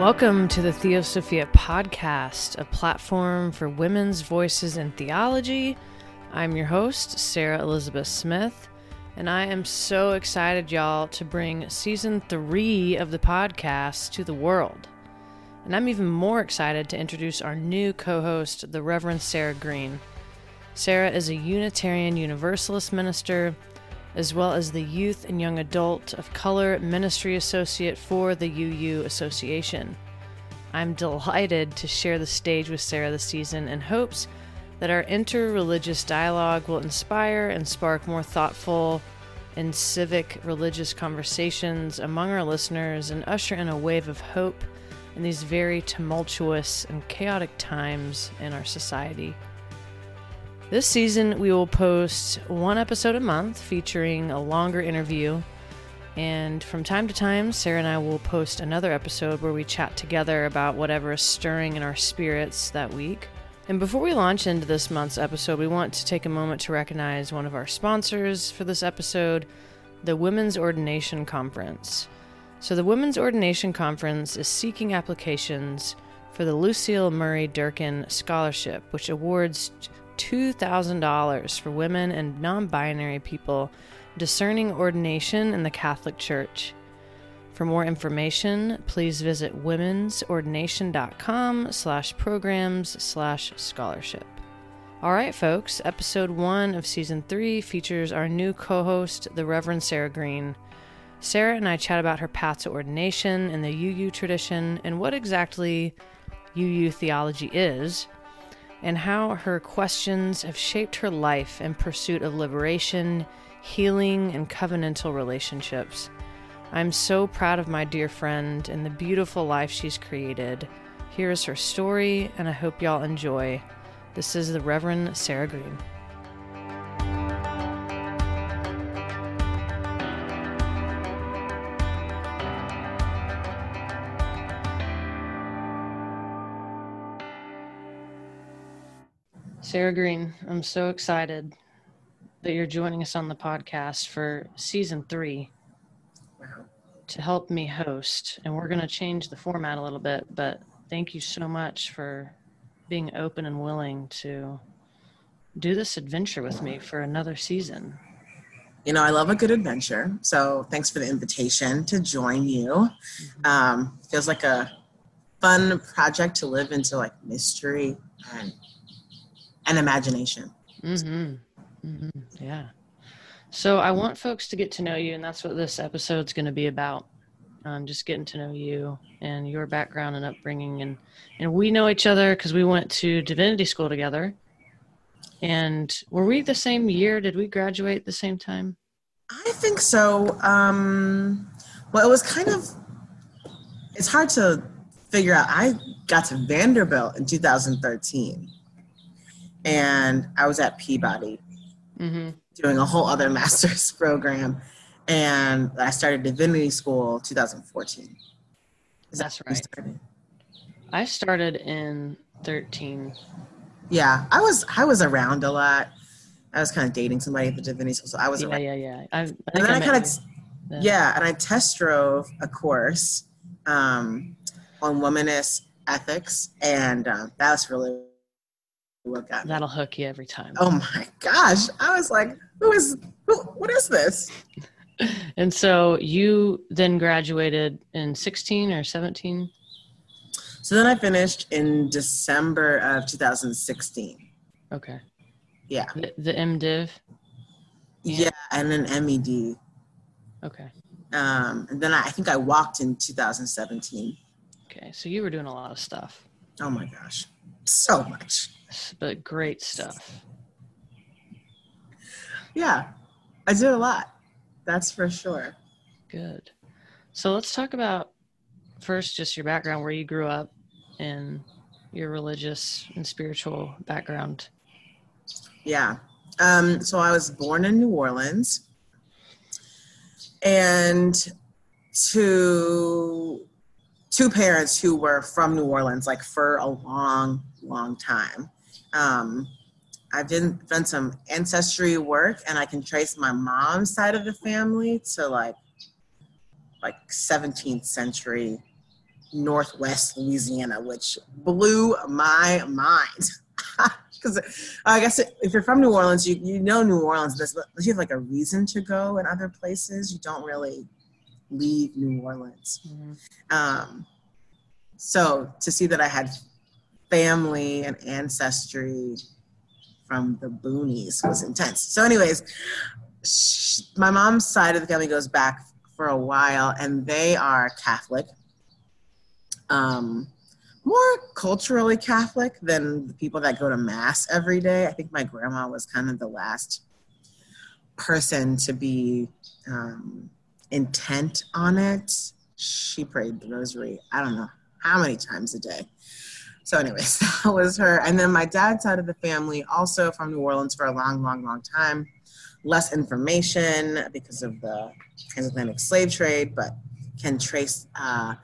Welcome to the Theosophia Podcast, a platform for women's voices in theology. I'm your host, Sarah Elizabeth Smith, and I am so excited, y'all, to bring season three of the podcast to the world. And I'm even more excited to introduce our new co host, the Reverend Sarah Green. Sarah is a Unitarian Universalist minister as well as the Youth and Young Adult of Color Ministry Associate for the UU Association. I'm delighted to share the stage with Sarah this season in hopes that our interreligious dialogue will inspire and spark more thoughtful and civic religious conversations among our listeners and usher in a wave of hope in these very tumultuous and chaotic times in our society. This season, we will post one episode a month featuring a longer interview. And from time to time, Sarah and I will post another episode where we chat together about whatever is stirring in our spirits that week. And before we launch into this month's episode, we want to take a moment to recognize one of our sponsors for this episode, the Women's Ordination Conference. So, the Women's Ordination Conference is seeking applications for the Lucille Murray Durkin Scholarship, which awards $2,000 for women and non binary people discerning ordination in the Catholic Church. For more information, please visit womensordination.com slash programs slash scholarship. All right, folks, episode one of season three features our new co host, the Reverend Sarah Green. Sarah and I chat about her path to ordination in the UU tradition and what exactly UU theology is, and how her questions have shaped her life in pursuit of liberation, healing, and covenantal relationships. I'm so proud of my dear friend and the beautiful life she's created. Here is her story, and I hope y'all enjoy. This is the Reverend Sarah Green. Sarah Green, I'm so excited that you're joining us on the podcast for season three to help me host. And we're going to change the format a little bit, but thank you so much for being open and willing to do this adventure with me for another season. You know, I love a good adventure. So thanks for the invitation to join you. Mm-hmm. Um, feels like a fun project to live into like mystery and and imagination. Mm-hmm. Mm-hmm. Yeah. So I want folks to get to know you, and that's what this episode's going to be about. Um, just getting to know you and your background and upbringing, and and we know each other because we went to divinity school together. And were we the same year? Did we graduate the same time? I think so. Um, well, it was kind of. It's hard to figure out. I got to Vanderbilt in 2013 and I was at Peabody mm-hmm. doing a whole other master's program, and I started divinity school 2014. Is That's that right. Started? I started in 13. Yeah, I was I was around a lot. I was kind of dating somebody at the divinity school, so I was yeah, around. Yeah, yeah, I, I and then I, I kind of yeah. yeah, and I test drove a course um, on womanist ethics, and um, that was really look at. That'll hook you every time. Oh my gosh. I was like, who is who, what is this? and so you then graduated in 16 or 17? So then I finished in December of 2016. Okay. Yeah. The, the MDiv? Yeah. yeah, and then MED. Okay. Um, and then I, I think I walked in 2017. Okay, so you were doing a lot of stuff. Oh my gosh, so much but great stuff. Yeah, I did a lot. That's for sure. Good. So let's talk about first just your background, where you grew up, and your religious and spiritual background. Yeah. Um, so I was born in New Orleans, and to two parents who were from New Orleans, like for a long, long time. Um, I've done, done some ancestry work and I can trace my mom's side of the family to like like 17th century Northwest Louisiana, which blew my mind. Because I guess if you're from New Orleans, you, you know New Orleans. But you have like a reason to go in other places. You don't really leave New Orleans. Mm-hmm. Um, so to see that I had family and ancestry from the boonies was intense. So, anyways, my mom's side of the family goes back for a while, and they are Catholic. Um, more culturally Catholic than the people that go to mass every day. I think my grandma was kind of the last person to be um, intent on it. She prayed the rosary, I don't know how many times a day. So, anyways, that was her. And then my dad's side of the family, also from New Orleans for a long, long, long time. Less information because of the transatlantic slave trade, but can trace uh,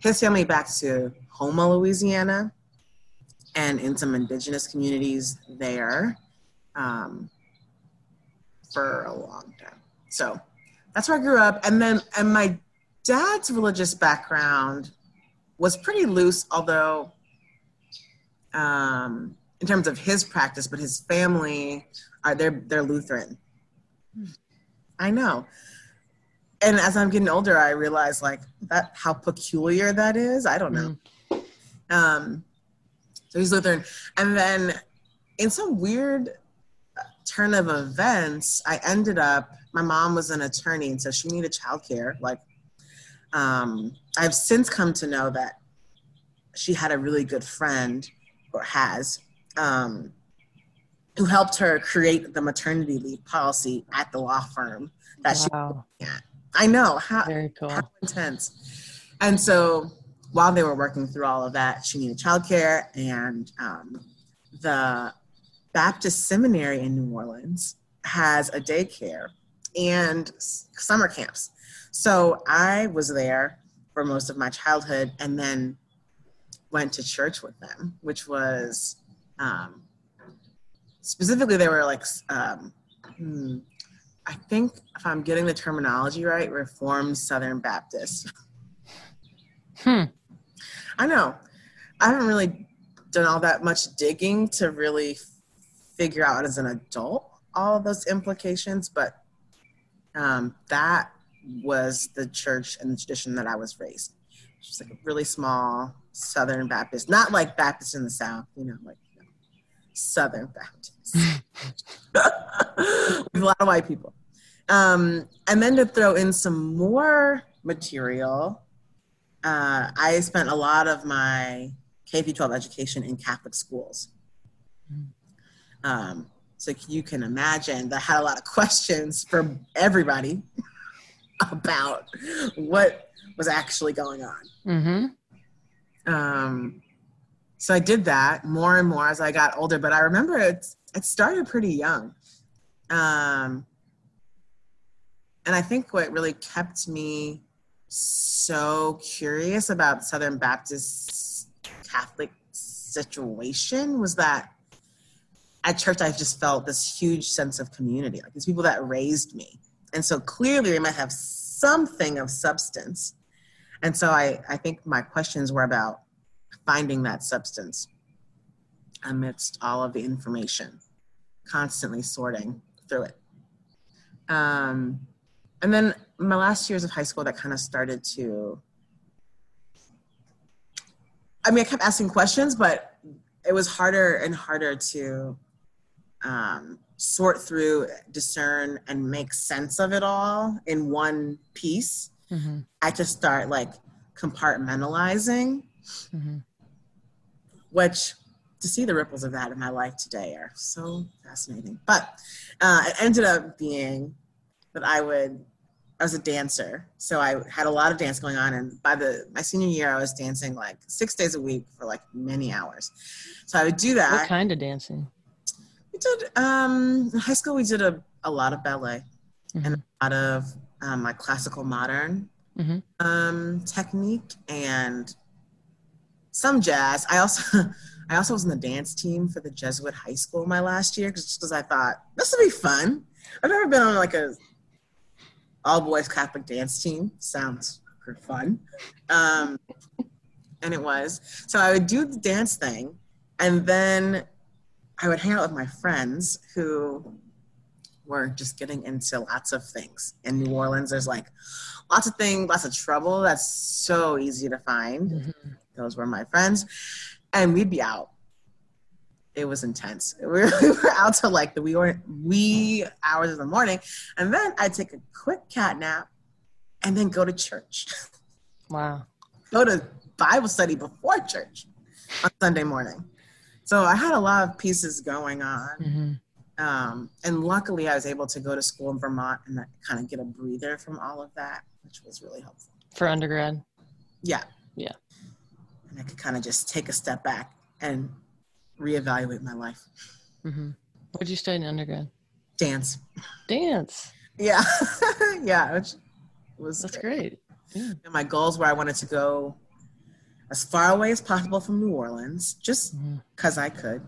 his family back to Houma, Louisiana, and in some indigenous communities there um, for a long time. So that's where I grew up. And then, and my dad's religious background was pretty loose, although um, in terms of his practice, but his family are they're they're Lutheran. I know. And as I'm getting older, I realize like that how peculiar that is. I don't know. Mm. Um, so he's Lutheran, and then in some weird turn of events, I ended up. My mom was an attorney, and so she needed childcare. Like, um, I've since come to know that she had a really good friend or has, um, who helped her create the maternity leave policy at the law firm that wow. she at. I know how, Very cool. how intense. And so while they were working through all of that, she needed childcare, and um, the Baptist Seminary in New Orleans has a daycare and summer camps. So I was there for most of my childhood, and then went to church with them, which was um, specifically they were like um, hmm, I think if I'm getting the terminology right, Reformed Southern Baptist. Hmm. I know. I haven't really done all that much digging to really figure out as an adult all of those implications, but um, that was the church and the tradition that I was raised. Just like a really small Southern Baptist, not like Baptist in the South, you know, like you know, Southern Baptist. With a lot of white people. Um, and then to throw in some more material, uh, I spent a lot of my K 12 education in Catholic schools. Um, so you can imagine that I had a lot of questions from everybody about what was actually going on. Mm-hmm. Um, so I did that more and more as I got older. But I remember it, it started pretty young. Um, and I think what really kept me so curious about Southern Baptist Catholic situation was that at church I just felt this huge sense of community, like these people that raised me. And so clearly they might have something of substance and so I, I think my questions were about finding that substance amidst all of the information, constantly sorting through it. Um, and then my last years of high school, that kind of started to. I mean, I kept asking questions, but it was harder and harder to um, sort through, discern, and make sense of it all in one piece mm-hmm. I just start like compartmentalizing, mm-hmm. which to see the ripples of that in my life today are so fascinating. But uh, it ended up being that I would, I was a dancer, so I had a lot of dance going on. And by the my senior year, I was dancing like six days a week for like many hours. So I would do that. What kind of dancing? We did um, in high school. We did a, a lot of ballet mm-hmm. and a lot of um, like classical modern mm-hmm. um, technique and some jazz. I also I also was in the dance team for the Jesuit high school my last year just because I thought this would be fun. I've never been on like a all boys Catholic dance team. Sounds fun. Um, and it was. So I would do the dance thing, and then I would hang out with my friends who were just getting into lots of things. In New Orleans, there's like lots of things, lots of trouble that's so easy to find. Mm-hmm. Those were my friends. And we'd be out. It was intense. We were, we were out till like the wee, wee hours of the morning. And then I'd take a quick cat nap and then go to church. Wow. go to Bible study before church on Sunday morning. So I had a lot of pieces going on. Mm-hmm. Um, and luckily, I was able to go to school in Vermont and kind of get a breather from all of that, which was really helpful. For undergrad? Yeah. Yeah. And I could kind of just take a step back and reevaluate my life. Mm-hmm. What did you study in undergrad? Dance. Dance. Yeah. yeah. Which was That's great. great. Yeah. And my goals were I wanted to go as far away as possible from New Orleans, just because mm-hmm. I could.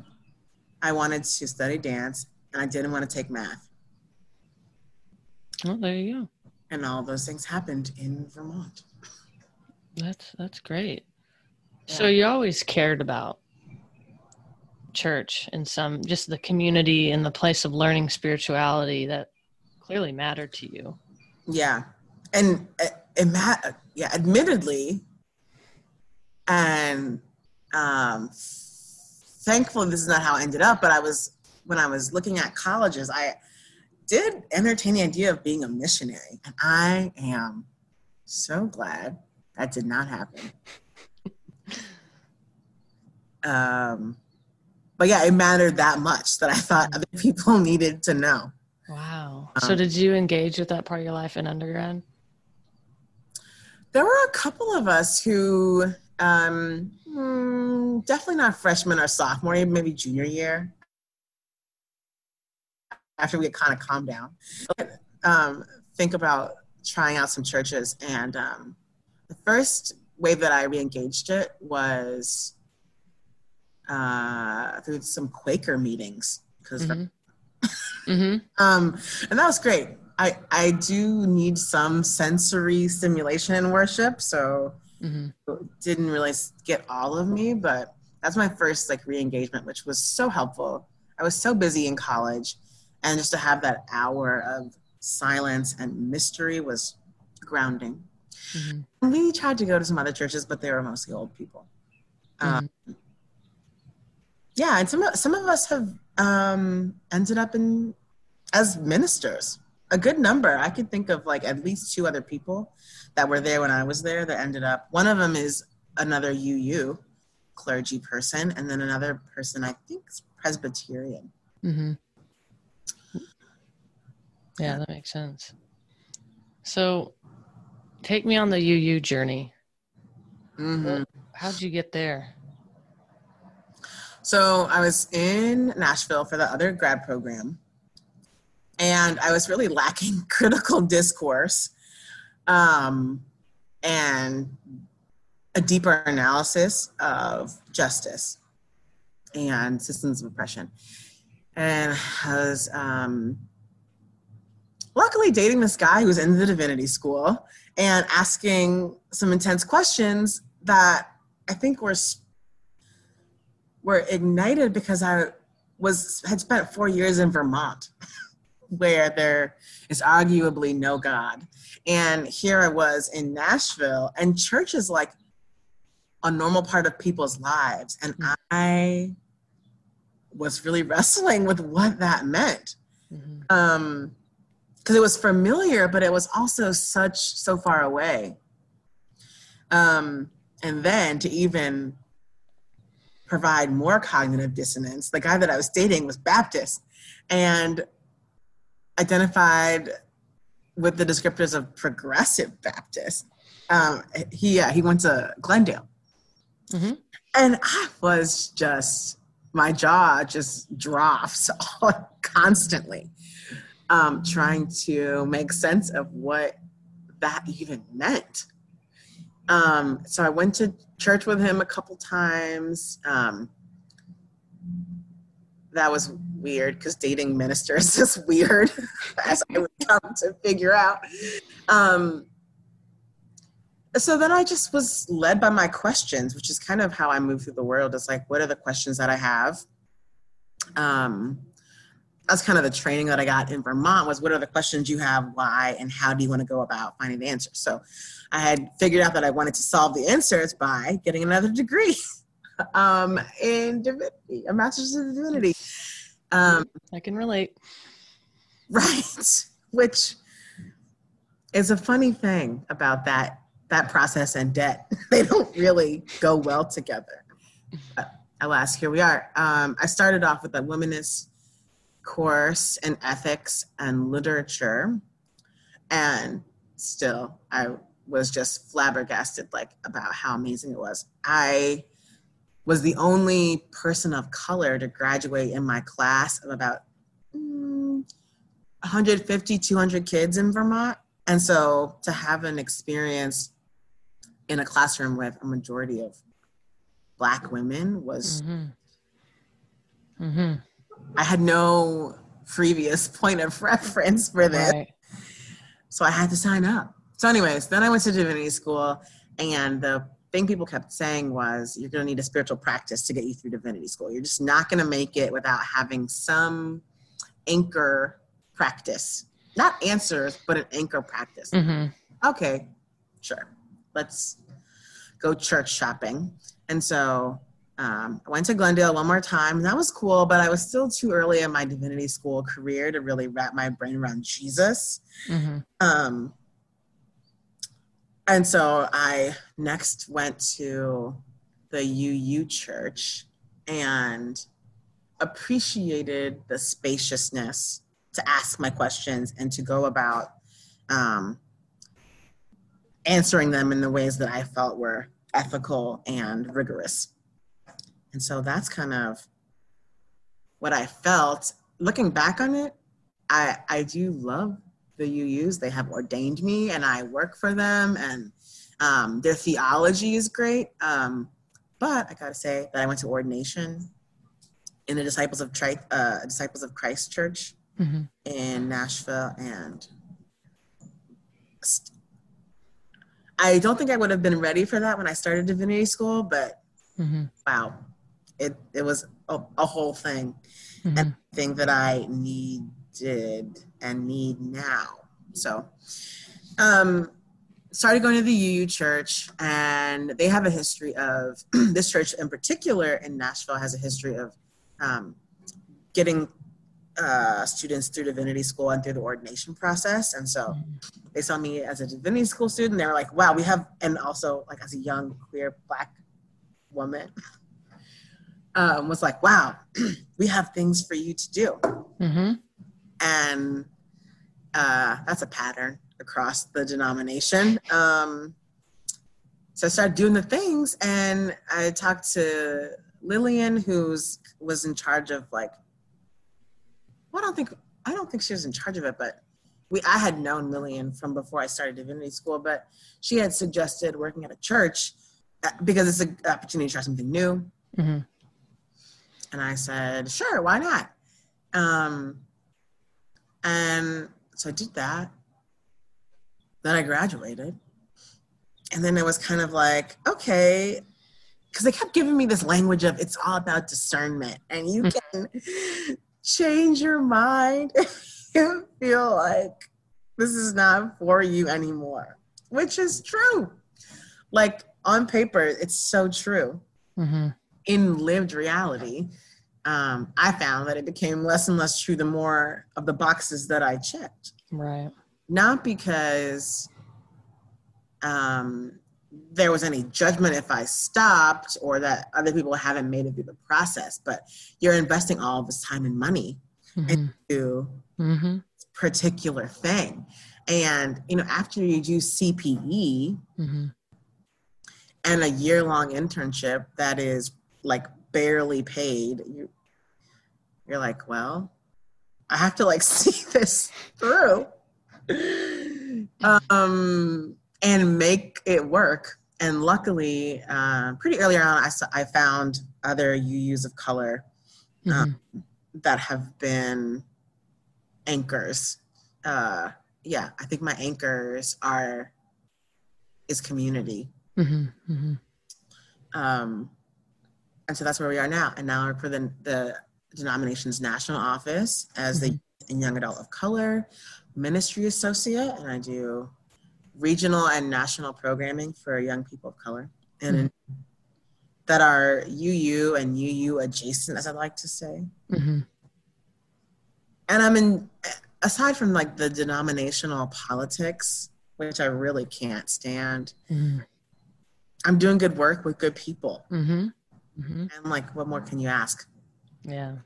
I wanted to study dance I didn't want to take math. Well, there you go. And all those things happened in Vermont. That's that's great. Yeah. So you always cared about church and some just the community and the place of learning spirituality that clearly mattered to you. Yeah. And uh, it, yeah, admittedly and um thankfully this is not how it ended up, but I was when I was looking at colleges, I did entertain the idea of being a missionary. And I am so glad that did not happen. um, but yeah, it mattered that much that I thought other people needed to know. Wow. Um, so, did you engage with that part of your life in undergrad? There were a couple of us who, um, hmm, definitely not freshman or sophomore, maybe junior year, after we kind of calmed down, um, think about trying out some churches. And um, the first way that I re-engaged it was uh, through some Quaker meetings because. Mm-hmm. mm-hmm. um, and that was great. I, I do need some sensory stimulation in worship, so mm-hmm. didn't really get all of me, but that's my first like re-engagement, which was so helpful. I was so busy in college and just to have that hour of silence and mystery was grounding. Mm-hmm. We tried to go to some other churches, but they were mostly old people. Mm-hmm. Um, yeah, and some some of us have um, ended up in as ministers. A good number. I could think of like at least two other people that were there when I was there that ended up. One of them is another UU clergy person, and then another person I think is Presbyterian. Mm-hmm. Yeah, that makes sense. So, take me on the UU journey. Mm-hmm. How'd you get there? So, I was in Nashville for the other grad program, and I was really lacking critical discourse um, and a deeper analysis of justice and systems of oppression. And I was um, luckily dating this guy who was in the divinity school and asking some intense questions that I think were were ignited because I was had spent four years in Vermont, where there is arguably no God, and here I was in Nashville, and church is like a normal part of people's lives, and mm-hmm. I was really wrestling with what that meant. Mm-hmm. Um, because it was familiar, but it was also such so far away. Um, and then to even provide more cognitive dissonance, the guy that I was dating was Baptist and identified with the descriptors of progressive Baptist. Um, he uh, he went to Glendale, mm-hmm. and I was just my jaw just drops constantly um, trying to make sense of what that even meant. Um, so I went to church with him a couple times. Um, that was weird because dating ministers is weird, as I would come to figure out. Um, so then I just was led by my questions, which is kind of how I move through the world. It's like, what are the questions that I have? Um, that's kind of the training that I got in Vermont was what are the questions you have, why, and how do you want to go about finding the answers? So I had figured out that I wanted to solve the answers by getting another degree um, in divinity, a master's of divinity. Um, I can relate. Right. Which is a funny thing about that that process and debt. they don't really go well together. But alas, here we are. Um, I started off with a womanist course in ethics and literature, and still, I was just flabbergasted, like about how amazing it was. I was the only person of color to graduate in my class of about mm, 150, 200 kids in Vermont. And so to have an experience in a classroom with a majority of black women was Mm-hmm. Mm-hmm. I had no previous point of reference for this. Right. So I had to sign up. So, anyways, then I went to divinity school, and the thing people kept saying was, you're going to need a spiritual practice to get you through divinity school. You're just not going to make it without having some anchor practice. Not answers, but an anchor practice. Mm-hmm. Okay, sure. Let's go church shopping. And so um, I went to Glendale one more time. and That was cool, but I was still too early in my divinity school career to really wrap my brain around Jesus. Mm-hmm. Um, and so I next went to the UU church and appreciated the spaciousness to ask my questions and to go about um, answering them in the ways that I felt were ethical and rigorous. And so that's kind of what I felt. Looking back on it, I, I do love the UUs. They have ordained me and I work for them and um, their theology is great. Um, but I gotta say that I went to ordination in the Disciples of, Tri- uh, Disciples of Christ Church Mm-hmm. in Nashville and st- I don't think I would have been ready for that when I started divinity school, but Mm-hmm. wow, it, it was a, a whole thing Mm-hmm. and thing that I needed and need now. So, um, started going to the UU church, and they have a history of this church in particular in Nashville has a history of um, getting uh, students through divinity school and through the ordination process. And so they saw me as a divinity school student. They were like, wow, we have, and also like as a young queer black woman, um, was like, wow, we have things for you to do. Mm-hmm. And uh, that's a pattern across the denomination. Um, so I started doing the things, and I talked to Lillian, who's was in charge of like, well, I don't think I don't think she was in charge of it, but we I had known Lillian from before I started divinity school, but she had suggested working at a church uh, because it's an opportunity to try something new. Mm-hmm. And I said, sure, why not? Um, and so I did that. Then I graduated. And then it was kind of like, okay, because they kept giving me this language of it's all about discernment and you can change your mind you feel like this is not for you anymore, which is true. Like on paper, it's so true Mm-hmm. In lived reality, um, I found that it became less and less true the more of the boxes that I checked. Right. Not because um, there was any judgment if I stopped or that other people haven't made it through the process, but you're investing all of this time and money Mm-hmm. into Mm-hmm. this particular thing. And, you know, after you do CPE, Mm-hmm. and a year long internship that is like barely paid you you're like well i have to like see this through um and make it work and luckily uh, pretty early on I, saw, I found other uus of color um, that have been anchors uh yeah i think my anchors are is community. Mm-hmm. Mm-hmm. Um, and so that's where we are now. And now work for the, the denomination's national office as the Mm-hmm. young adult of color ministry associate, and I do regional and national programming for young people of color, and in, that are UU and UU adjacent, as I like to say. Mm-hmm. And I'm in, aside from like the denominational politics, which I really can't stand. Mm-hmm. I'm doing good work with good people. Mm-hmm. And like, what more can you ask? Yeah.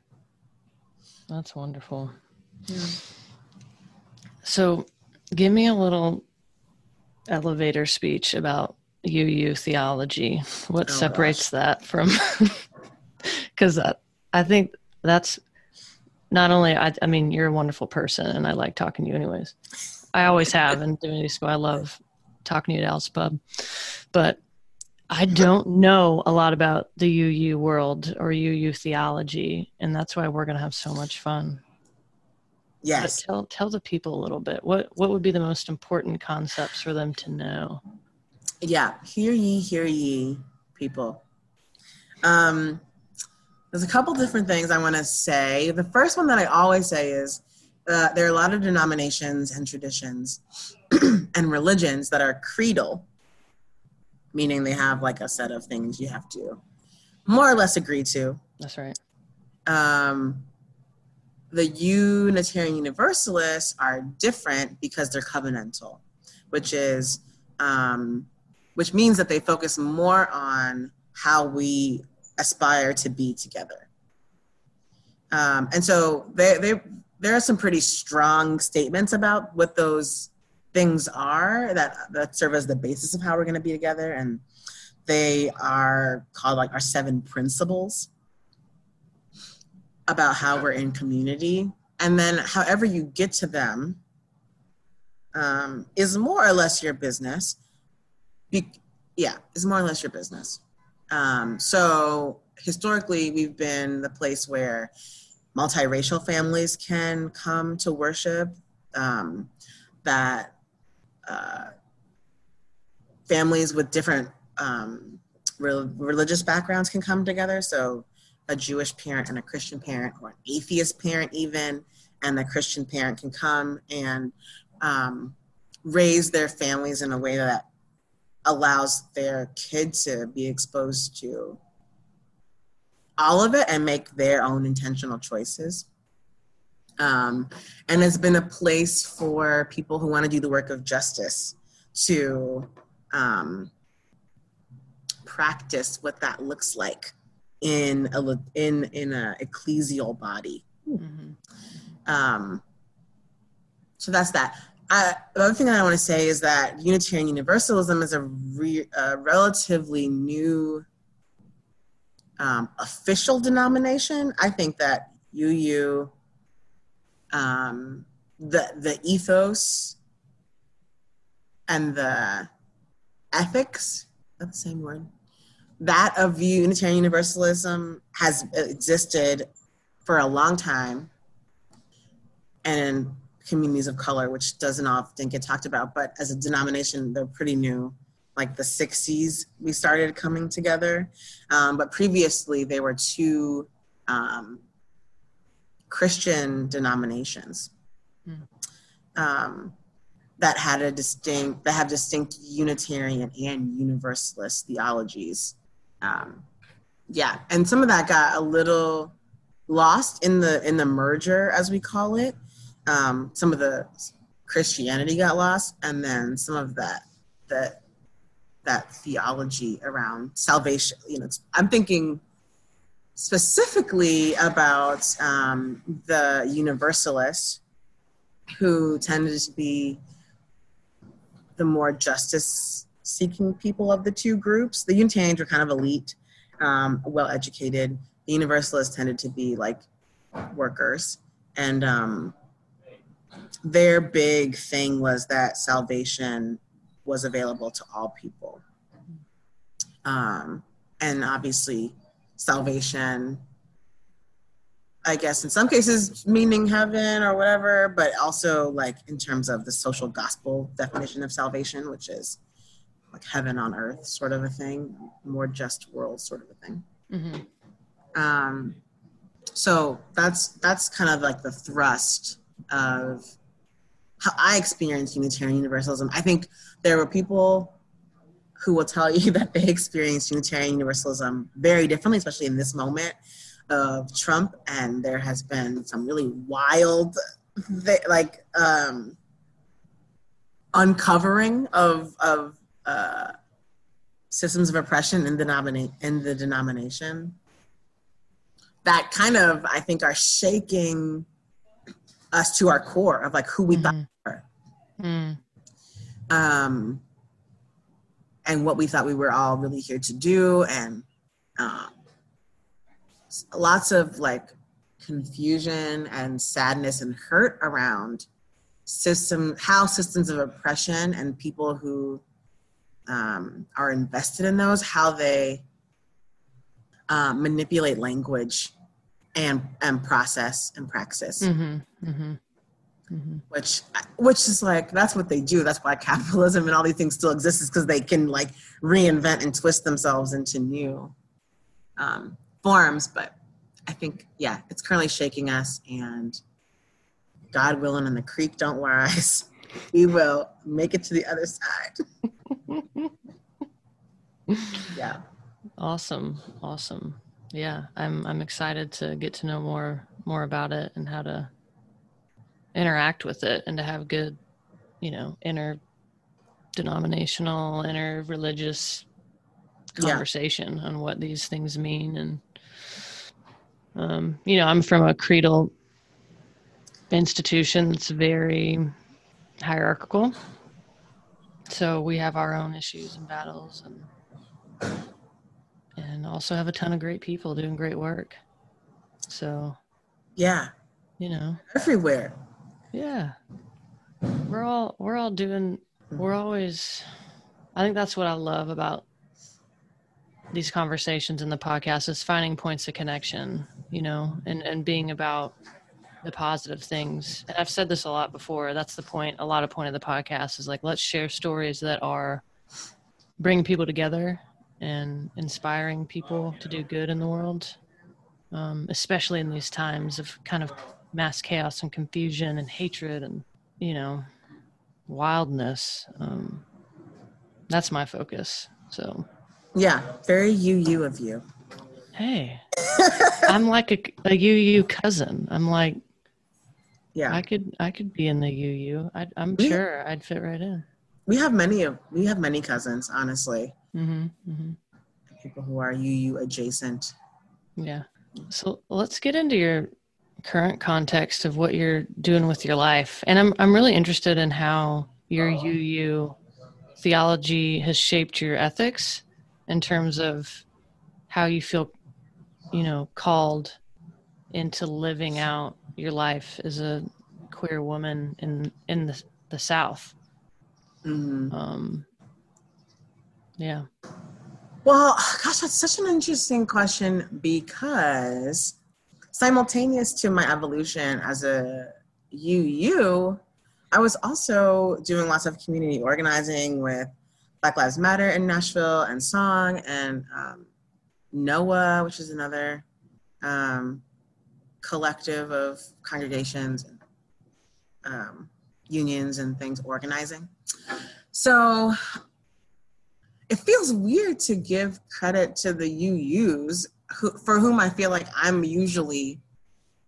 That's wonderful. So, give me a little elevator speech about UU theology. What Oh, separates that from? Because I think that's not only. I, I mean, you're a wonderful person, and I like talking to you, anyways. I always have in Divinity School. I love talking to you at Alice Pub, but I don't know a lot about the UU world or UU theology, and that's why we're going to have so much fun. But Yes. tell tell the people a little bit. What what would be the most important concepts for them to know? Yeah. Hear ye, hear ye, people. Um, there's a couple different things I want to say. The first one that I always say is uh, there are a lot of denominations and traditions and religions that are creedal, meaning they have like a set of things you have to more or less agree to. That's right. um, the Unitarian Universalists are different because they're covenantal, which is um, which means that they focus more on how we aspire to be together. Um, and so they, they, there are some pretty strong statements about what those things are that, that serve as the basis of how we're going to be together. And they are called like our seven principles about how we're in community. And then, however, you get to them um, is more or less your business. Be- yeah, is more or less your business. Um, so, historically, we've been the place where multiracial families can come to worship, um, that uh, families with different um, re- religious backgrounds can come together. So, a Jewish parent and a Christian parent, or an atheist parent, even, and the Christian parent can come and um, raise their families in a way that allows their kid to be exposed to all of it and make their own intentional choices. Um, and it's been a place for people who want to do the work of justice to um, practice what that looks like in a in in a ecclesial body. Mm-hmm. Um, so that's that. Uh, the other thing that I want to say is that Unitarian Universalism is a, re- a relatively new um, official denomination. I think that UU, um, the the ethos and the ethics, that's the same word, that of Unitarian Universalism has existed for a long time and in communities of color, which doesn't often get talked about, but as a denomination, they're pretty new. Like the 60s, we started coming together. Um, but previously, they were two um, Christian denominations um, that had a distinct, that have distinct Unitarian and Universalist theologies. Um, yeah, and some of that got a little lost in the in the merger, as we call it. Um, some of the Christianity got lost, and then some of that that that theology around salvation. You know, I'm thinking specifically about um, the Universalists, who tended to be the more justice-seeking people of the two groups. The Unitarians were kind of elite, um, well-educated. The Universalists tended to be like workers, and um, their big thing was that salvation was available to all people. Um, and obviously, salvation, I guess, in some cases, meaning heaven or whatever, but also like in terms of the social gospel definition of salvation, which is like heaven on earth sort of a thing, more just world sort of a thing. Mm-hmm. Um, so that's that's kind of like the thrust of how I experienced Unitarian Universalism. I think there were people who will tell you that they experienced Unitarian Universalism very differently, especially in this moment of Trump. And there has been some really wild, like, um, uncovering of of uh, systems of oppression in the denomina- in the denomination that kind of I think are shaking us to our core of like who we mm-hmm. thought we were. Mm. Um, and what we thought we were all really here to do. And um, lots of like confusion and sadness and hurt around system how systems of oppression and people who um, are invested in those how they uh, manipulate language and and process and praxis mm-hmm, mm-hmm. Mm-hmm. which which is like that's what they do. That's why capitalism and all these things still exist is because they can like reinvent and twist themselves into new um, forms. But i think yeah it's currently shaking us and god willing and the creek don't rise we will make it to the other side. Yeah. Awesome. Awesome. Yeah i'm i'm excited to get to know more more about it and how to interact with it and to have good, you know, inter denominational, inter religious conversation yeah. on what these things mean. And, um, you know, I'm from a creedal institution that's very hierarchical. So we have our own issues and battles and and also have a ton of great people doing great work. So yeah, you know, everywhere. Yeah. We're all we're all doing we're always I think that's what I love about these conversations in the podcast is finding points of connection, you know, and, and being about the positive things. And I've said this a lot before. That's the point. A lot of point of the podcast is like, let's share stories that are bringing people together and inspiring people to do good in the world, um, especially in these times of kind of mass chaos and confusion and hatred and you know wildness. Um, that's my focus so. Yeah very UU of you. Hey i'm like a, a uu cousin. I'm like yeah. I could i could be in the uu I, i'm we, sure i'd fit right in. We have many of we have many cousins honestly. Mm-hmm, mm-hmm. people who are uu adjacent. Yeah. So let's get into your current context of what you're doing with your life. And I'm I'm really interested in how your UU theology has shaped your ethics in terms of how you feel, you know, called into living out your life as a queer woman in in the the South. Mm-hmm. Um, yeah. Well, gosh, that's such an interesting question because simultaneous to my evolution as a UU, I was also doing lots of community organizing with Black Lives Matter in Nashville and Song and um, NOAH, which is another um, collective of congregations and um, unions and things organizing. So it feels weird to give credit to the UUs who, for whom I feel like I'm usually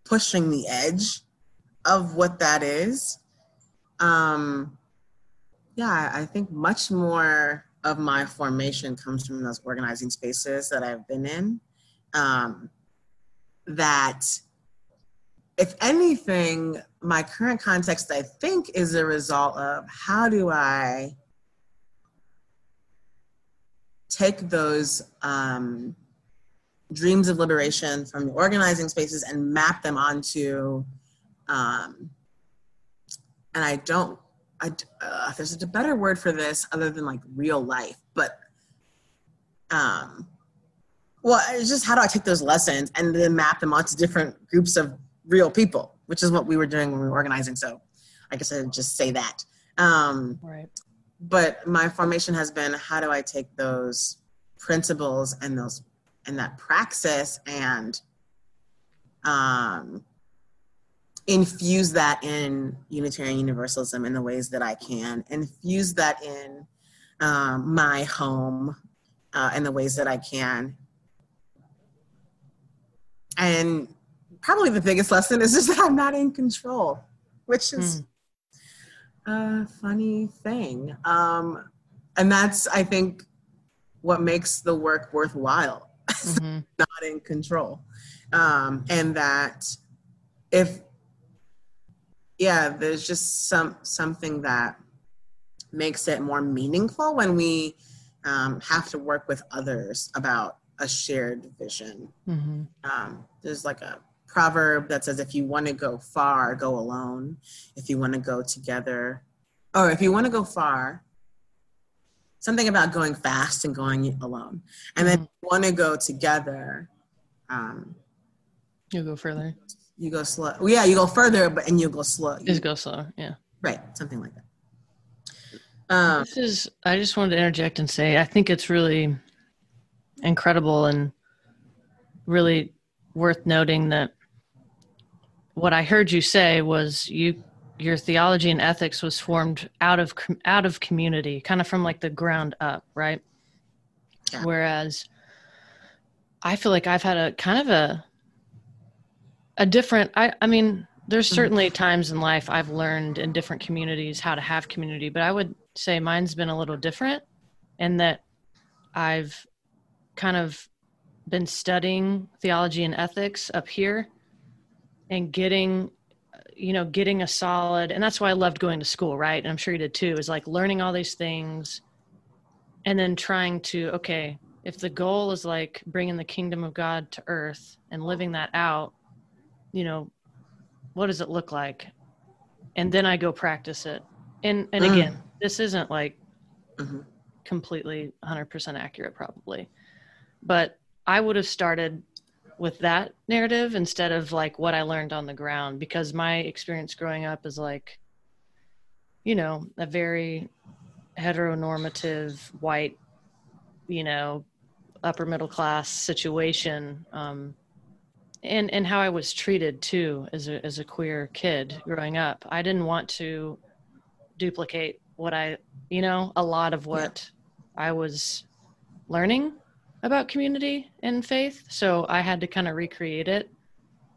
pushing the edge of what that is. Um, yeah, I think much more of my formation comes from those organizing spaces that I've been in. Um, that, if anything, my current context, I think, is a result of how do I take those um, dreams of liberation from the organizing spaces and map them onto um, and i don't I, uh, there's a better word for this other than like real life but um well it's just how do i take those lessons and then map them onto different groups of real people which is what we were doing when we were organizing so i guess i'd just say that. Um right. but my formation has been how do I take those principles and those and that praxis and um, infuse that in Unitarian Universalism in the ways that I can, infuse that in um, my home uh, in the ways that I can. And probably the biggest lesson is just that I'm not in control, which is mm. a funny thing. Um, and that's, I think, what makes the work worthwhile. Mm-hmm. not in control. Um, and that if, yeah, there's just some something that makes it more meaningful when we um, have to work with others about a shared vision. Mm-hmm. Um, there's like a proverb that says, if you want to go far, go alone. If you want to go together, or if you want to go far, something about going fast and going alone. And then mm-hmm. you want to go together. Um, you go further. You go slow. Well, yeah, you go further, but and you go slow. Just go slow. Yeah. Right. Something like that. Um, this is. I just wanted to interject and say I think it's really incredible and really worth noting that what I heard you say was you your theology and ethics was formed out of out of community, kind of from like the ground up, right? Yeah. Whereas I feel like I've had a kind of a a different I I mean there's mm-hmm. certainly times in life I've learned in different communities how to have community, but I would say mine's been a little different in that I've kind of been studying theology and ethics up here and getting you know getting a solid and that's why i loved going to school right and i'm sure you did too is like learning all these things and then trying to okay if the goal is like bringing the kingdom of god to earth and living that out you know what does it look like and then i go practice it and and mm. again this isn't like mm-hmm. completely 100% accurate probably but i would have started with that narrative instead of like what I learned on the ground because my experience growing up is like you know a very heteronormative white you know upper middle class situation um and and how I was treated too as a as a queer kid growing up I didn't want to duplicate what I you know a lot of what yeah. I was learning about community and faith. So I had to kind of recreate it.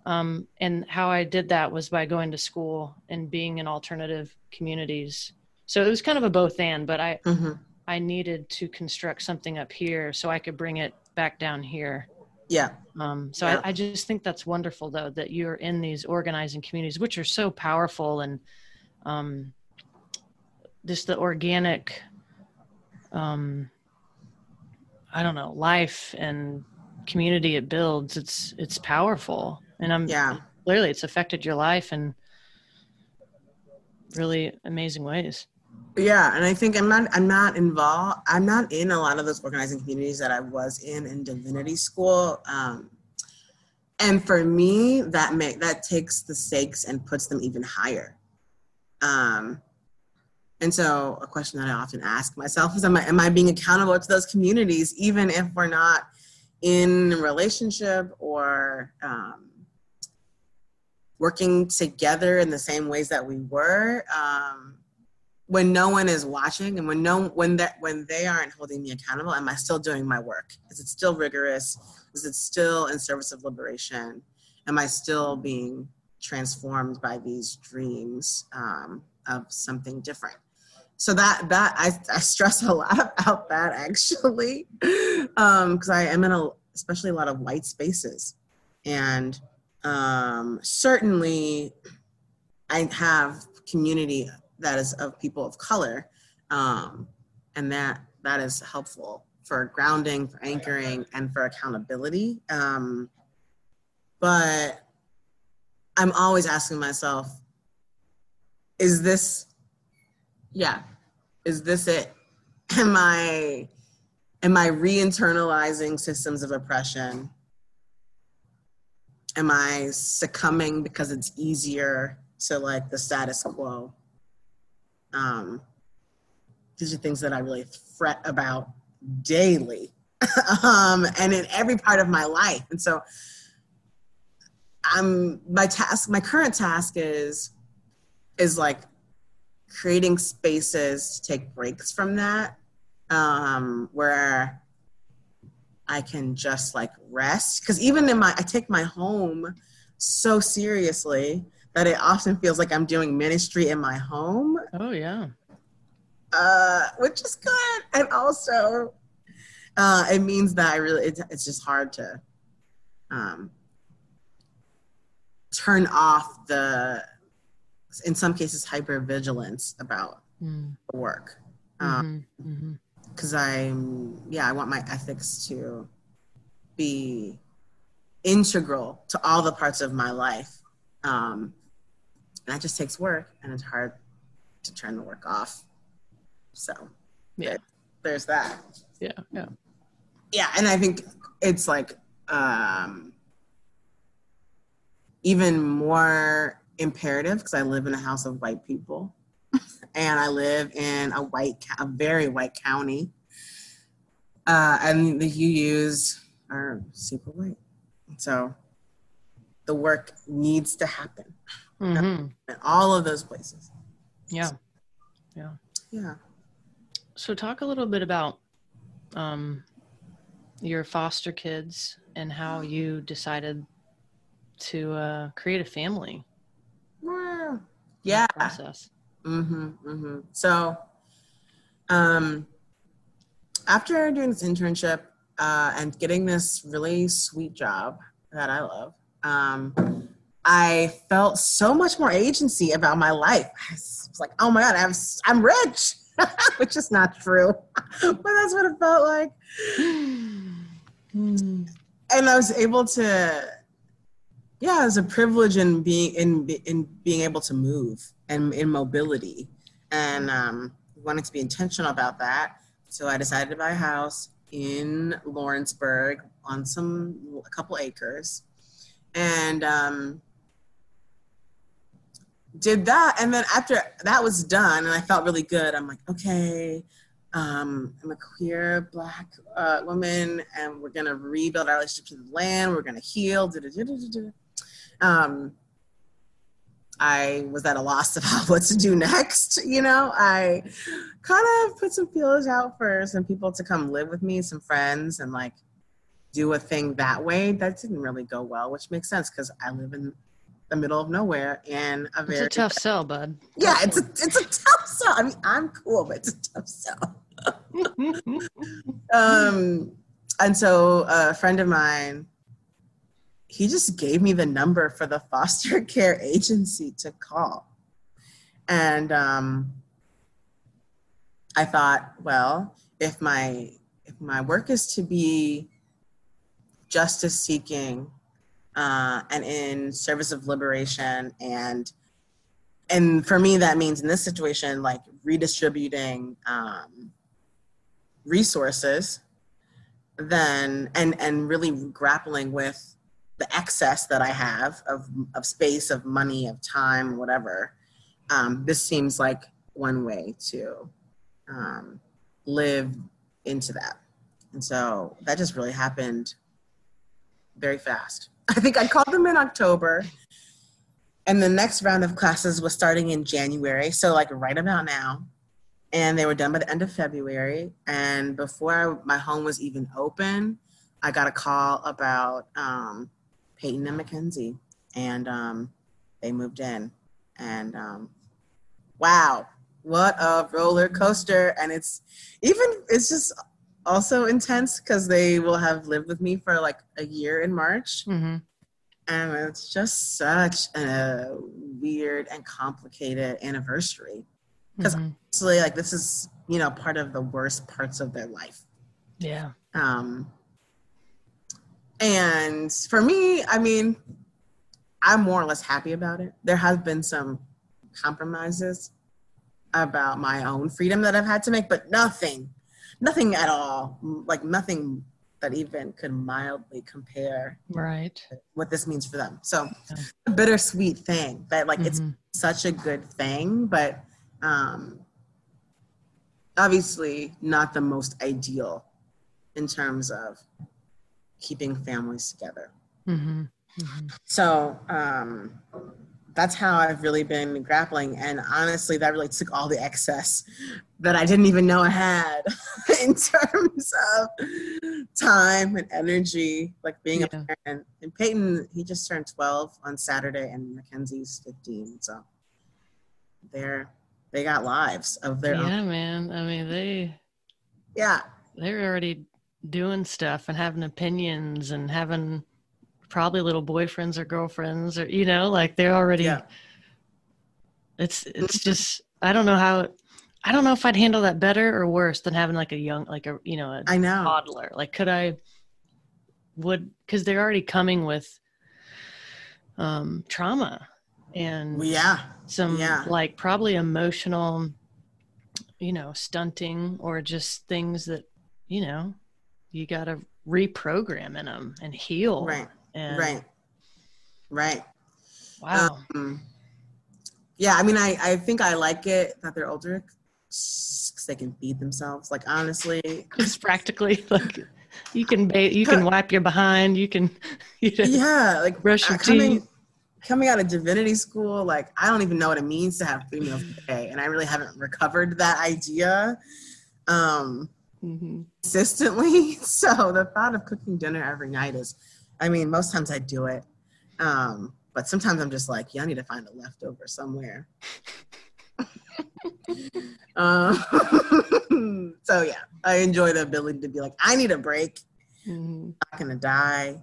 Um, and how I did that was by going to school and being in alternative communities. So it was kind of a both and, but I mm-hmm. I needed to construct something up here so I could bring it back down here. Yeah. Um, so yeah. I, I just think that's wonderful though that you're in these organizing communities, which are so powerful and um, just the organic um, I don't know, life and community it builds, it's it's powerful. And I'm yeah, clearly it's affected your life in really amazing ways. Yeah, and I think I'm not I'm not involved. I'm not in a lot of those organizing communities that I was in in divinity school. Um, and for me, that make that takes the stakes and puts them even higher. Um, and so, a question that I often ask myself is: Am I am I being accountable to those communities, even if we're not in relationship or um, working together in the same ways that we were? Um, when no one is watching, and when no when that when they aren't holding me accountable, am I still doing my work? Is it still rigorous? Is it still in service of liberation? Am I still being transformed by these dreams um, of something different? So that that I, I stress a lot about that actually. Because um, I am in a especially a lot of white spaces. And um, certainly I have community that is of people of color. Um, and that that is helpful for grounding for anchoring and for accountability. Um, but I'm always asking myself is this yeah. Is this it? Am i am i re-internalizing systems of oppression? Am i succumbing because it's easier to like the status quo? Um these are things that I really fret about daily. Um, and in every part of my life. And so I'm my task, my current task is is like creating spaces to take breaks from that um, where I can just like rest. Because even in my, I take my home so seriously that it often feels like I'm doing ministry in my home. Oh, yeah. Uh, which is good. And also, uh, it means that I really, it's, it's just hard to um, turn off the, in some cases, hyper vigilance about mm. work. Um, mm-hmm. Because mm-hmm. I'm, yeah, I want my ethics to be integral to all the parts of my life. Um, and that just takes work, and it's hard to turn the work off. So, yeah, there's that. Yeah, yeah, yeah. And I think it's like um, even more imperative because I live in a house of white people, and I live in a white, a very white county, uh, and the UUs are super white. So the work needs to happen mm-hmm. in all of those places. Yeah. Yeah. Yeah. So talk a little bit about um, your foster kids and how you decided to uh, create a family. Yeah. Process. Mm-hmm, mm-hmm. So, um, after doing this internship uh, and getting this really sweet job that I love, um, I felt so much more agency about my life. I was like, oh my God, I'm, I'm rich, which is not true, but that's what it felt like. and I was able to, yeah, it's a privilege in being in in being able to move and in mobility, and um, wanted to be intentional about that. So I decided to buy a house in Lawrenceburg on some a couple acres, and um, did that. And then after that was done, and I felt really good. I'm like, okay, um, I'm a queer black uh, woman, and we're gonna rebuild our relationship to the land. We're gonna heal. Um, I was at a loss about what to do next. You know, I kind of put some feelers out for some people to come live with me, some friends, and like do a thing that way. That didn't really go well, which makes sense because I live in the middle of nowhere in a very it's a tough sell, bud. Yeah, it's a it's a tough sell. I mean, I'm cool, but it's a tough sell. um, and so a friend of mine he just gave me the number for the foster care agency to call. And um, I thought, well, if my if my work is to be justice seeking uh, and in service of liberation and and for me that means in this situation like redistributing um, resources then and and really grappling with the excess that I have of, of space, of money, of time, whatever, um, this seems like one way to um, live into that. And so that just really happened very fast. I think I called them in October, and the next round of classes was starting in January, so like right about now. And they were done by the end of February. And before my home was even open, I got a call about um, Peyton and Mackenzie, and um, they moved in. And um, wow, what a roller coaster! And it's even it's just also intense because they will have lived with me for like a year in March. Mm-hmm. And it's just such a weird and complicated anniversary. Because mm-hmm. honestly, like this is, you know, part of the worst parts of their life. Yeah. Um, and for me, I mean, I'm more or less happy about it. There has been some compromises about my own freedom that I've had to make, but nothing, nothing at all, like nothing that even could mildly compare right what this means for them. So yeah. a bittersweet thing that like mm-hmm. it's such a good thing, but um obviously not the most ideal in terms of keeping families together. Mm-hmm. Mm-hmm. So um, that's how I've really been grappling. And honestly, that really took all the excess that I didn't even know I had in terms of time and energy, like being Yeah. a parent. And Peyton, he just turned 12 on Saturday, and Mackenzie's 15. So they're they got lives of their own. Yeah, man. I mean, they Yeah. they're already doing stuff and having opinions and having probably little boyfriends or girlfriends or you know, like they're already. Yeah. It's it's just I don't know how I don't know if I'd handle that better or worse than having like a young like a you know a I know. toddler. Like, could I? Would because they're already coming with um trauma and Yeah. some Yeah. like probably emotional you know stunting or just things that you know you got to reprogram in them and heal Right. and Right. Right. wow Um, yeah, I mean, I, I think I like it that they're older because they can feed themselves. Like, honestly, just practically like you can ba- you can wipe your behind you can you know, yeah, like brush your uh, coming, teeth coming out of divinity school, like, I don't even know what it means to have three meals a day. And I really haven't recovered that idea um, Mhm. consistently. So the thought of cooking dinner every night is, I mean, most times I do it. Um, but sometimes I'm just like, yeah, I need to find a leftover somewhere. um, so yeah, I enjoy the ability to be like, I need a break. Mhm. not gonna die.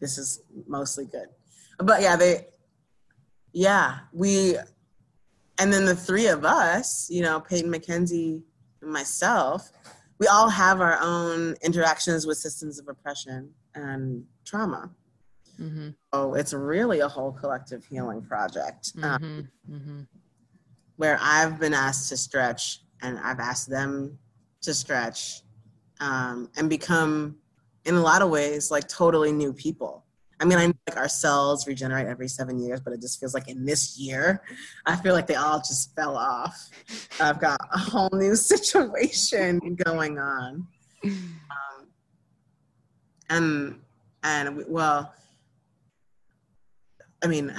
This is mostly good. But yeah, they yeah, we and then the three of us, you know, Peyton Mackenzie and myself, we all have our own interactions with systems of oppression and trauma. Mhm. So it's really a whole collective healing project um, Mhm. Mhm. where I've been asked to stretch and I've asked them to stretch um, and become, in a lot of ways, like totally new people. I mean, I know like our cells regenerate every seven years, but it just feels like in this year, I feel like they all just fell off. I've got a whole new situation going on. Um, and, and we, well, I mean,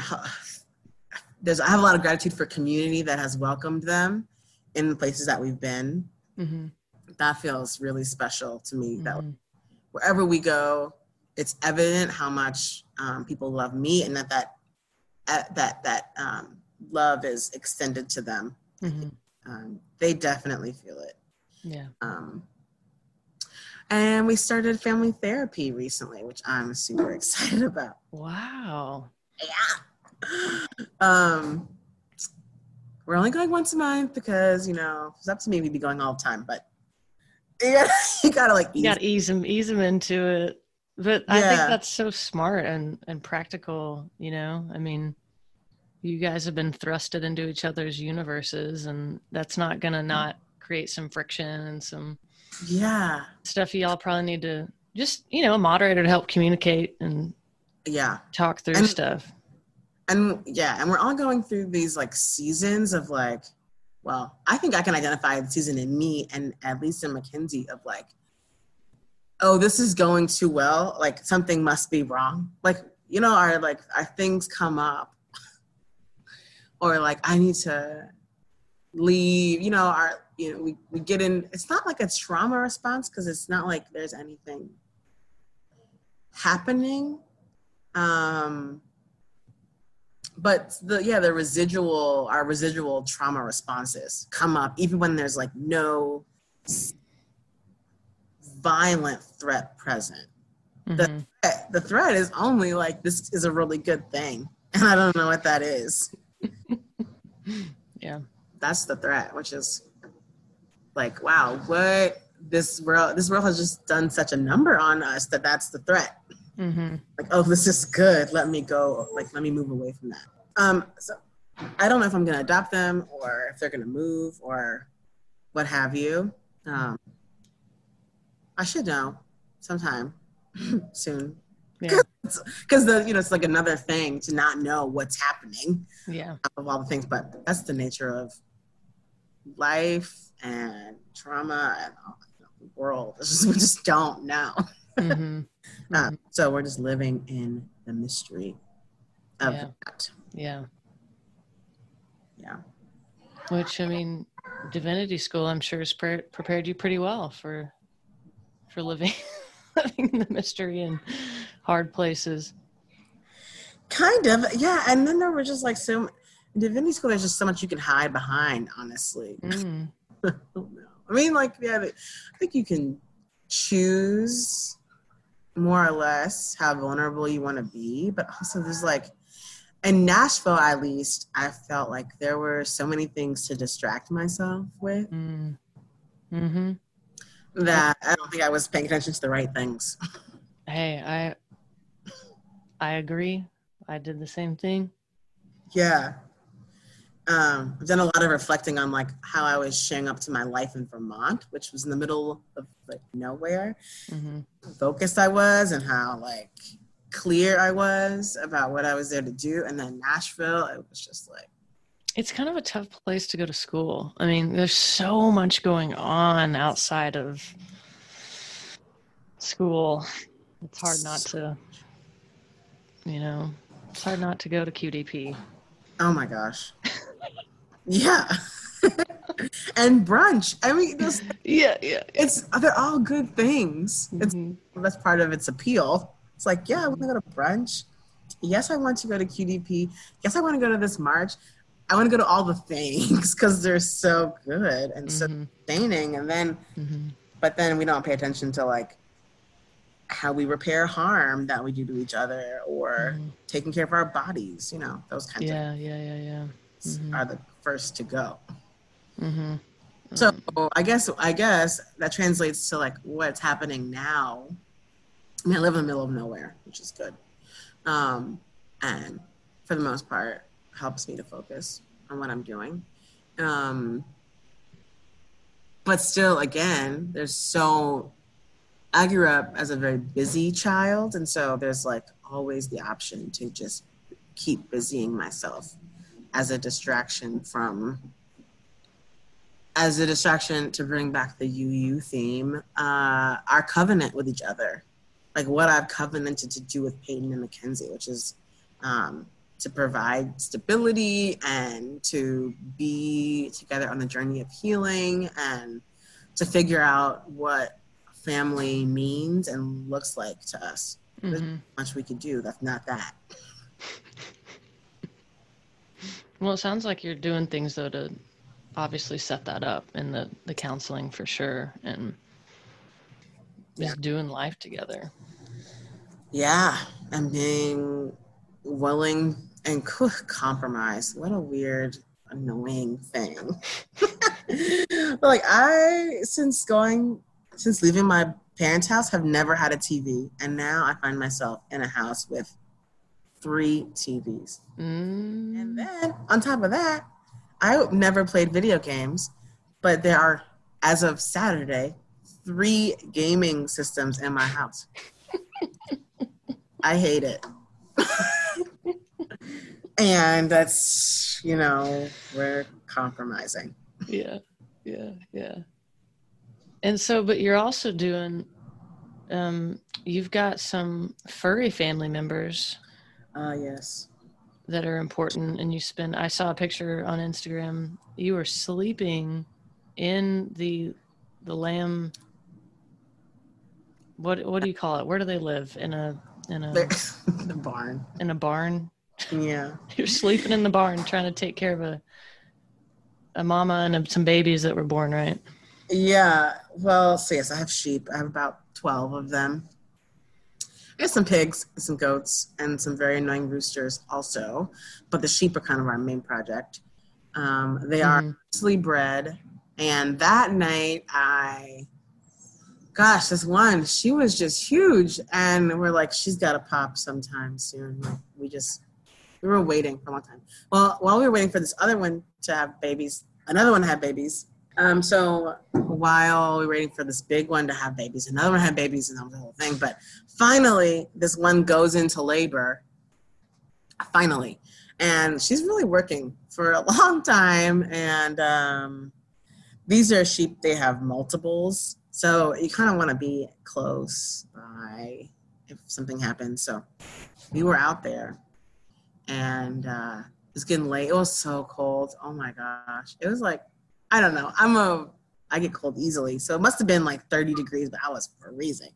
there's I have a lot of gratitude for community that has welcomed them in the places that we've been. Mhm. That feels really special to me. That Mhm. wherever we go, it's evident how much um, people love me, and that that uh, that that um, love is extended to them. Mhm. Um, they definitely feel it. yeah Um, and we started family therapy recently, which I'm super excited about. wow Yeah. Um, we're only going once a month because you know it's up to me, we'd be going all the time. But yeah, you gotta like you got to ease them ease them into it but i think that's so smart and and practical you know? I mean you guys have been thrusted into each other's universes and that's not gonna mm-hmm. not create some friction and some Yeah, stuff y'all probably need to just you know a moderator to help communicate and yeah, talk through And- stuff. and yeah, and we're all going through these like seasons of like, well, I think I can identify the season in me and at least in Mackenzie of like, oh, this is going too well. Like something must be wrong. Like you know, our like our things come up, or like I need to leave. You know, our you know we we get in. It's not like a trauma response because it's not like there's anything happening. Um, but the yeah the residual our residual trauma responses come up even when there's like no violent threat present Mhm. Eh, the threat is only like this is a really good thing and i don't know what that is yeah that's the threat which is like wow what this world this world has just done such a number on us that that's the threat hmm like, oh, this is good. Let me go. Like, let me move away from that. Um, so I don't know if I'm gonna adopt them or if they're gonna move or what have you. Um, I should know sometime soon yeah because the you know it's like another thing to not know what's happening yeah of all the things, but that's the nature of life and trauma and the world. Just, we just don't know. hmm Uh, so we're just living in the mystery of Yeah. that. Yeah. Yeah. Which I mean, divinity school, I'm sure, has pre- prepared you pretty well for for living living in the mystery and hard places. Kind of, yeah. And then there were just like so divinity school. There's just so much you can hide behind. Honestly, Mm. I don't know. I mean, like, yeah, I think you can choose more or less how vulnerable you want to be, but also there's like in Nashville, at least, I felt like there were so many things to distract myself with Mm. hmm that I don't think I was paying attention to the right things. Hey, I I agree. I did the same thing. Yeah. Um, I've done a lot of reflecting on like how I was showing up to my life in Vermont, which was in the middle of like nowhere. hmm Focused I was and how like clear I was about what I was there to do. And then Nashville, it was just like It's kind of a tough place to go to school. I mean, there's so much going on outside of school. It's hard not to, you know, it's hard not to go to QDP. oh my gosh. yeah. and brunch. I mean, those, Yeah, yeah. it's they're all good things. It's Mhm. that's part of its appeal. It's like, yeah, I want to go to brunch. Yes, I want to go to QDP. Yes, I want to go to this march. I want to go to all the things because they're so good and so Mhm. sustaining. And then, Mhm. but then we don't pay attention to like how we repair harm that we do to each other or Mhm. taking care of our bodies. You know, those kinds Yeah, yeah, yeah, yeah. of things Mhm. are the first to go. hmm So I guess I guess that translates to like what's happening now. I mean, I live in the middle of nowhere, which is good, um, and for the most part, helps me to focus on what I'm doing. Um, but still, again, there's so. I grew up as a very busy child, and so there's like always the option to just keep busying myself as a distraction from as a distraction to bring back the UU theme, uh, our covenant with each other, like what I've covenanted to do with Peyton and Mackenzie, which is um, to provide stability and to be together on the journey of healing and to figure out what family means and looks like to us. Mhm. Much we could do. That's not that. Well, it sounds like you're doing things though to obviously set that up in the the counseling for sure, and just Yeah. doing life together. Yeah, and being willing and compromise. What a weird, annoying thing. but like I, since going, since leaving my parents' house, have never had a TV, and now I find myself in a house with three TVs. Mm. And then on top of that, I never played video games, but there are, as of Saturday, three gaming systems in my house. I hate it. And that's, you know, we're compromising. Yeah, yeah, yeah. And so, but you're also doing. Um, you've got some furry family members Ah, yes. that are important, and you spend. I saw a picture on Instagram. You were sleeping in the the lamb. What what do you call it? Where do they live? In a in a the barn. in a barn. Yeah. You're sleeping in the barn trying to take care of a a mama and a, some babies that were born, right? Yeah. Well, so yes, I have sheep. I have about 12 of them. I have some pigs, some goats, and some very annoying roosters also. But the sheep are kind of our main project. Um, they are Mhm. mostly bred. And that night, I, gosh, this one, she was just huge. And we're like, she's got to pop sometime soon. Like, we just, we were waiting for a long time. Well, while we were waiting for this other one to have babies, another one had babies. Um, so while we were waiting for this big one to have babies, another one had babies, and that was the whole thing. But finally, this one goes into labor. Finally, and she's really working for a long time, and um, these are sheep, they have multiples. So you kind of want to be close by if something happens. So we were out there and uh, it was getting late. It was so cold. Oh my gosh. It was like, I don't know. I'm a, I get cold easily. So it must have been like 30 degrees, but I was freezing.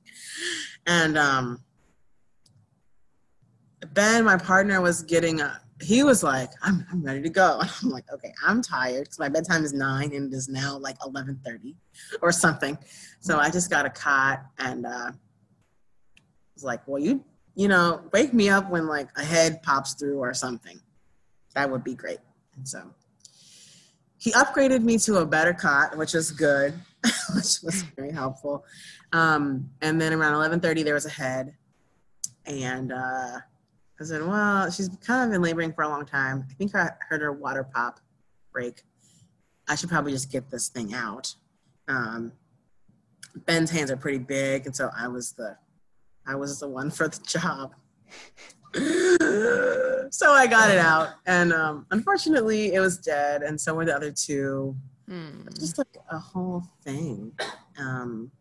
And um, Ben, my partner, was getting a, he was like, I'm, I'm ready to go. I'm like, okay, I'm tired because my bedtime is nine and it is now like 11:30 or something. So I just got a cot and uh, was like, well, you, you know, wake me up when like a head pops through or something. That would be great. And so he upgraded me to a better cot, which is good, which was very helpful. Um, and then around 11:30, there was a head, and uh, I said, "Well, she's kind of been laboring for a long time. I think I heard her water pop break. I should probably just get this thing out." Um, Ben's hands are pretty big, and so I was the, I was the one for the job. so I got it out, and um, unfortunately, it was dead, and so were the other two. Mm. Just like a whole thing. Um,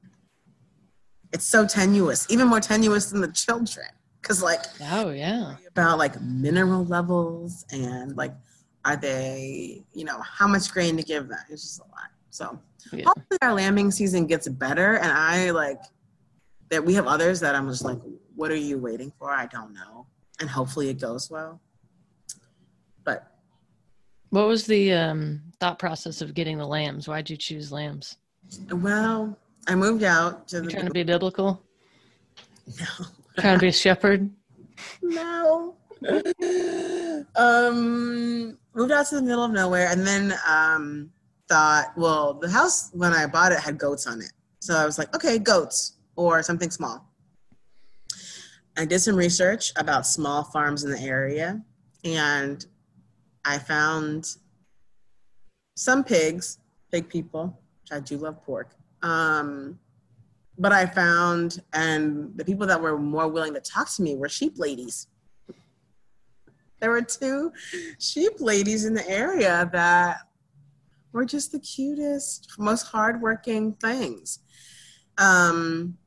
it's so tenuous, even more tenuous than the children, because like Oh yeah. about like mineral levels and like are they, you know, how much grain to give them? It's just a lot. So Yeah. hopefully our lambing season gets better, and I like that we have others that I'm just like, what are you waiting for? I don't know, and hopefully it goes well. But What was the um, thought process of getting the lambs? Why'd you choose lambs? well, I moved out to You the trying to be biblical? no. Trying to be a shepherd? no. um, moved out to the middle of nowhere, and then um, thought, well, the house when I bought it had goats on it, so I was like, okay, goats or something small. I did some research about small farms in the area, and I found some pigs, pig people, which I do love pork. Um, but I found, and the people that were more willing to talk to me were sheep ladies. There were two sheep ladies in the area that were just the cutest, most hardworking things. Um,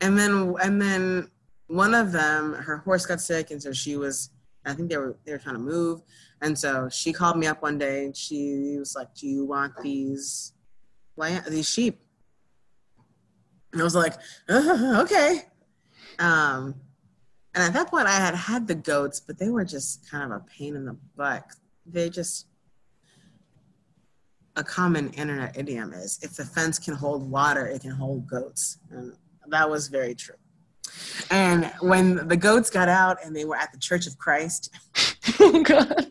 and then, and then one of them, her horse got sick, and so she was. I think they were they were trying to move, and so she called me up one day, and she was like, "Do you want these, lamb, these sheep?" And I was like, uh, okay. Um, and at that point, I had had the goats, but they were just kind of a pain in the butt. They just, a common internet idiom is if the fence can hold water, it can hold goats. And that was very true. And when the goats got out and they were at the Church of Christ oh God.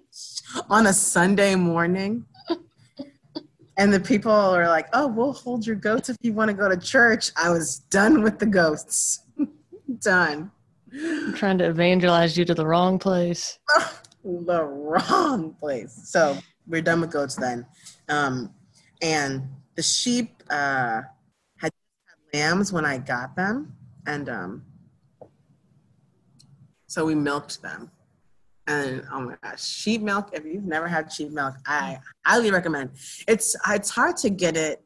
on a Sunday morning, and the people were like, "Oh, we'll hold your goats if you want to go to church." I was done with the goats. done. I'm trying to evangelize you to the wrong place. the wrong place. So we're done with goats then. Um, and the sheep uh, lambs when I got them, and um, so we milked them. And oh my gosh, sheep milk! If you've never had sheep milk, I highly recommend. It's it's hard to get it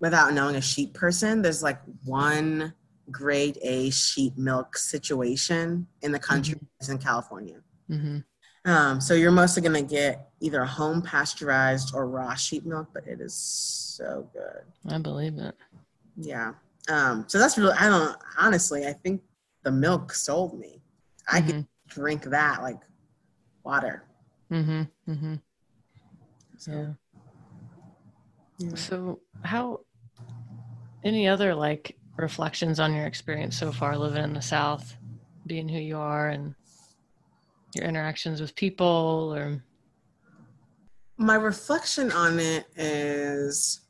without knowing a sheep person. There's like one grade A sheep milk situation in the country. It's in California. hmm Um, so you're mostly gonna get either home pasteurized or raw sheep milk, but it is so good. I believe it. Yeah. Um, so that's really I don't honestly, I think the milk sold me. I could drink that like water. Mm-hmm. Mm-hmm. So yeah. So, how? Any other like reflections on your experience so far living in the South, being who you are, and your interactions with people, or my reflection on it is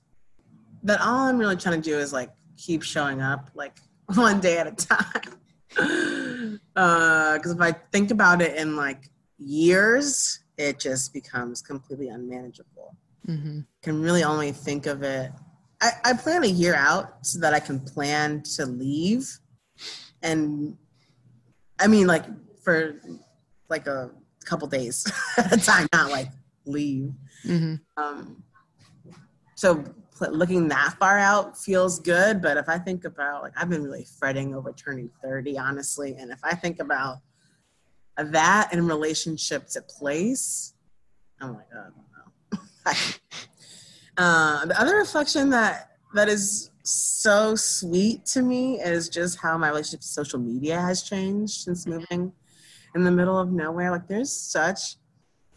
that all I'm really trying to do is like keep showing up like one day at a time. Because if I think about it in like years, it just becomes completely unmanageable. mm-hmm. Can really only think of it. I, I plan a year out so that I can plan to leave. And I mean, like for like a couple days at a time, not like leave Mm-hmm. um, so looking that far out feels good. But if I think about like I've been really fretting over turning 30, honestly, and if I think about that in relationship to place, I'm like, oh, I don't know. uh, the other reflection that that is so sweet to me is just how my relationship to social media has changed since moving in the middle of nowhere. Like there's such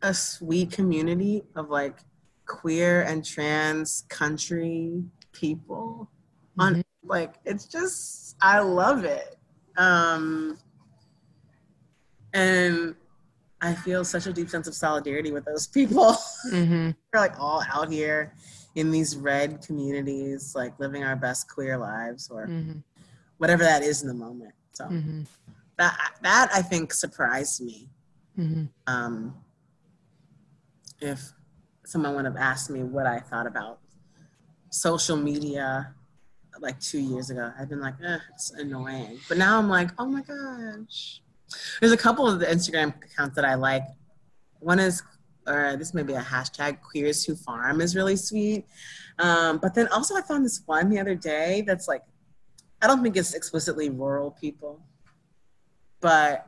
a sweet community of like queer and trans country people on mm-hmm. like it's just I love it. Um and I feel such a deep sense of solidarity with those people. Mm-hmm. They're like all out here in these red communities, like living our best queer lives or mm-hmm. whatever that is in the moment. So mm-hmm. that that I think surprised me. Mm-hmm. Um, if someone would have asked me what I thought about social media like two years ago, I've been like, eh, it's annoying. But now I'm like, oh my gosh. There's a couple of the Instagram accounts that I like. One is or this may be a hashtag queers who farm is really sweet. Um, but then also I found this one the other day that's like, I don't think it's explicitly rural people, but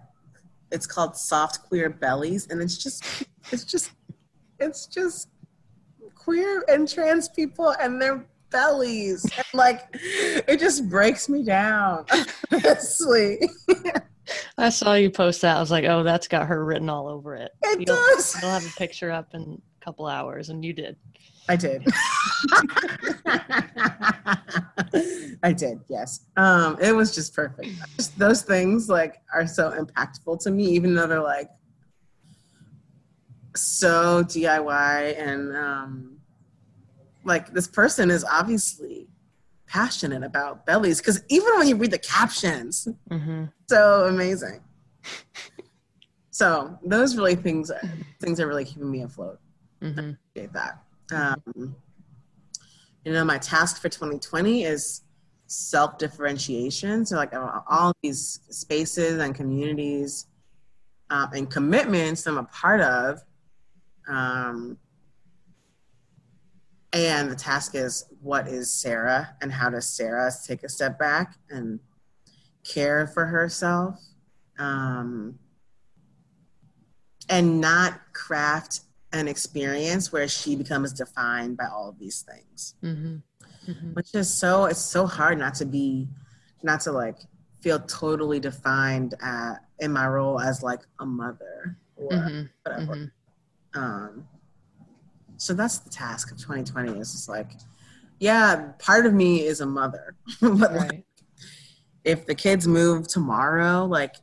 it's called soft queer bellies. And it's just, it's just, it's just queer and trans people and their bellies. And like, it just breaks me down, honestly. I saw you post that. I was like, oh, that's got her written all over it. It you'll, does. I'll have a picture up in a couple hours, and you did. I did. I did. Yes. Um, it was just perfect. Just those things like are so impactful to me, even though they're like so DIY and um, like this person is obviously passionate about bellies because even when you read the captions, mm-hmm. so amazing. so those really things things are really keeping me afloat. Mm-hmm. I appreciate that. Um, you know, my task for 2020 is self differentiation. So like all these spaces and communities um, and commitments I'm a part of. Um, and the task is what is Sarah and how does Sarah take a step back and care for herself um, and not craft an experience where she becomes defined by all of these things. Mm-hmm. Mm-hmm. Which is so, it's so hard not to be, not to like feel totally defined at, in my role as like a mother or mm-hmm. whatever. Um, so that's the task of 2020 is just like yeah part of me is a mother but right. like, if the kids move tomorrow like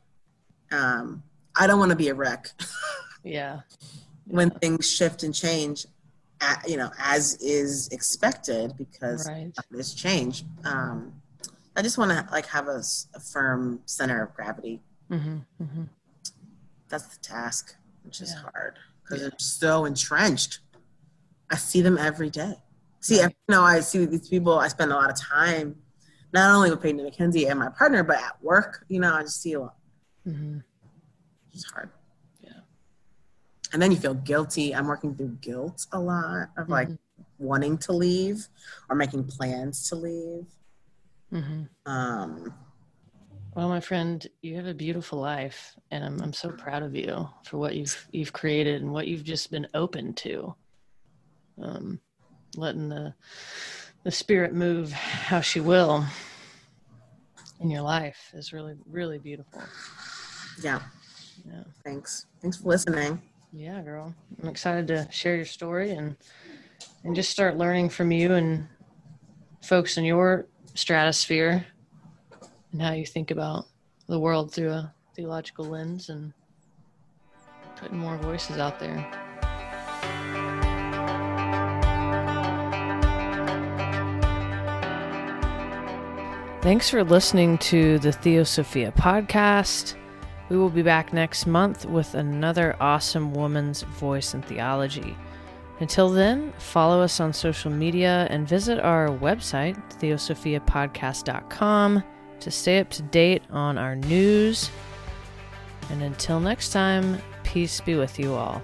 um i don't want to be a wreck yeah when things shift and change at, you know as is expected because right. this change um i just want to like have a, a, firm center of gravity mm-hmm, mm-hmm. that's the task which is hard because yeah. it's so entrenched I see them every day. See, you know, I see these people. I spend a lot of time, not only with Peyton and Mackenzie and my partner, but at work. You know, I just see a lot. Mm-hmm. It's hard. Yeah. And then you feel guilty. I'm working through guilt a lot of like mm-hmm. wanting to leave or making plans to leave. Mm-hmm. Um, well, my friend, you have a beautiful life, and I'm I'm so proud of you for what you've you've created and what you've just been open to um, letting the the spirit move how she will in your life is really really beautiful. Yeah. Yeah. Thanks. Thanks for listening. Yeah, girl. I'm excited to share your story and and just start learning from you and folks in your stratosphere and how you think about the world through a theological lens and putting more voices out there. Thanks for listening to the Theosophia podcast. We will be back next month with another awesome woman's voice in theology. Until then, follow us on social media and visit our website, theosophiapodcast.com, to stay up to date on our news. And until next time, peace be with you all.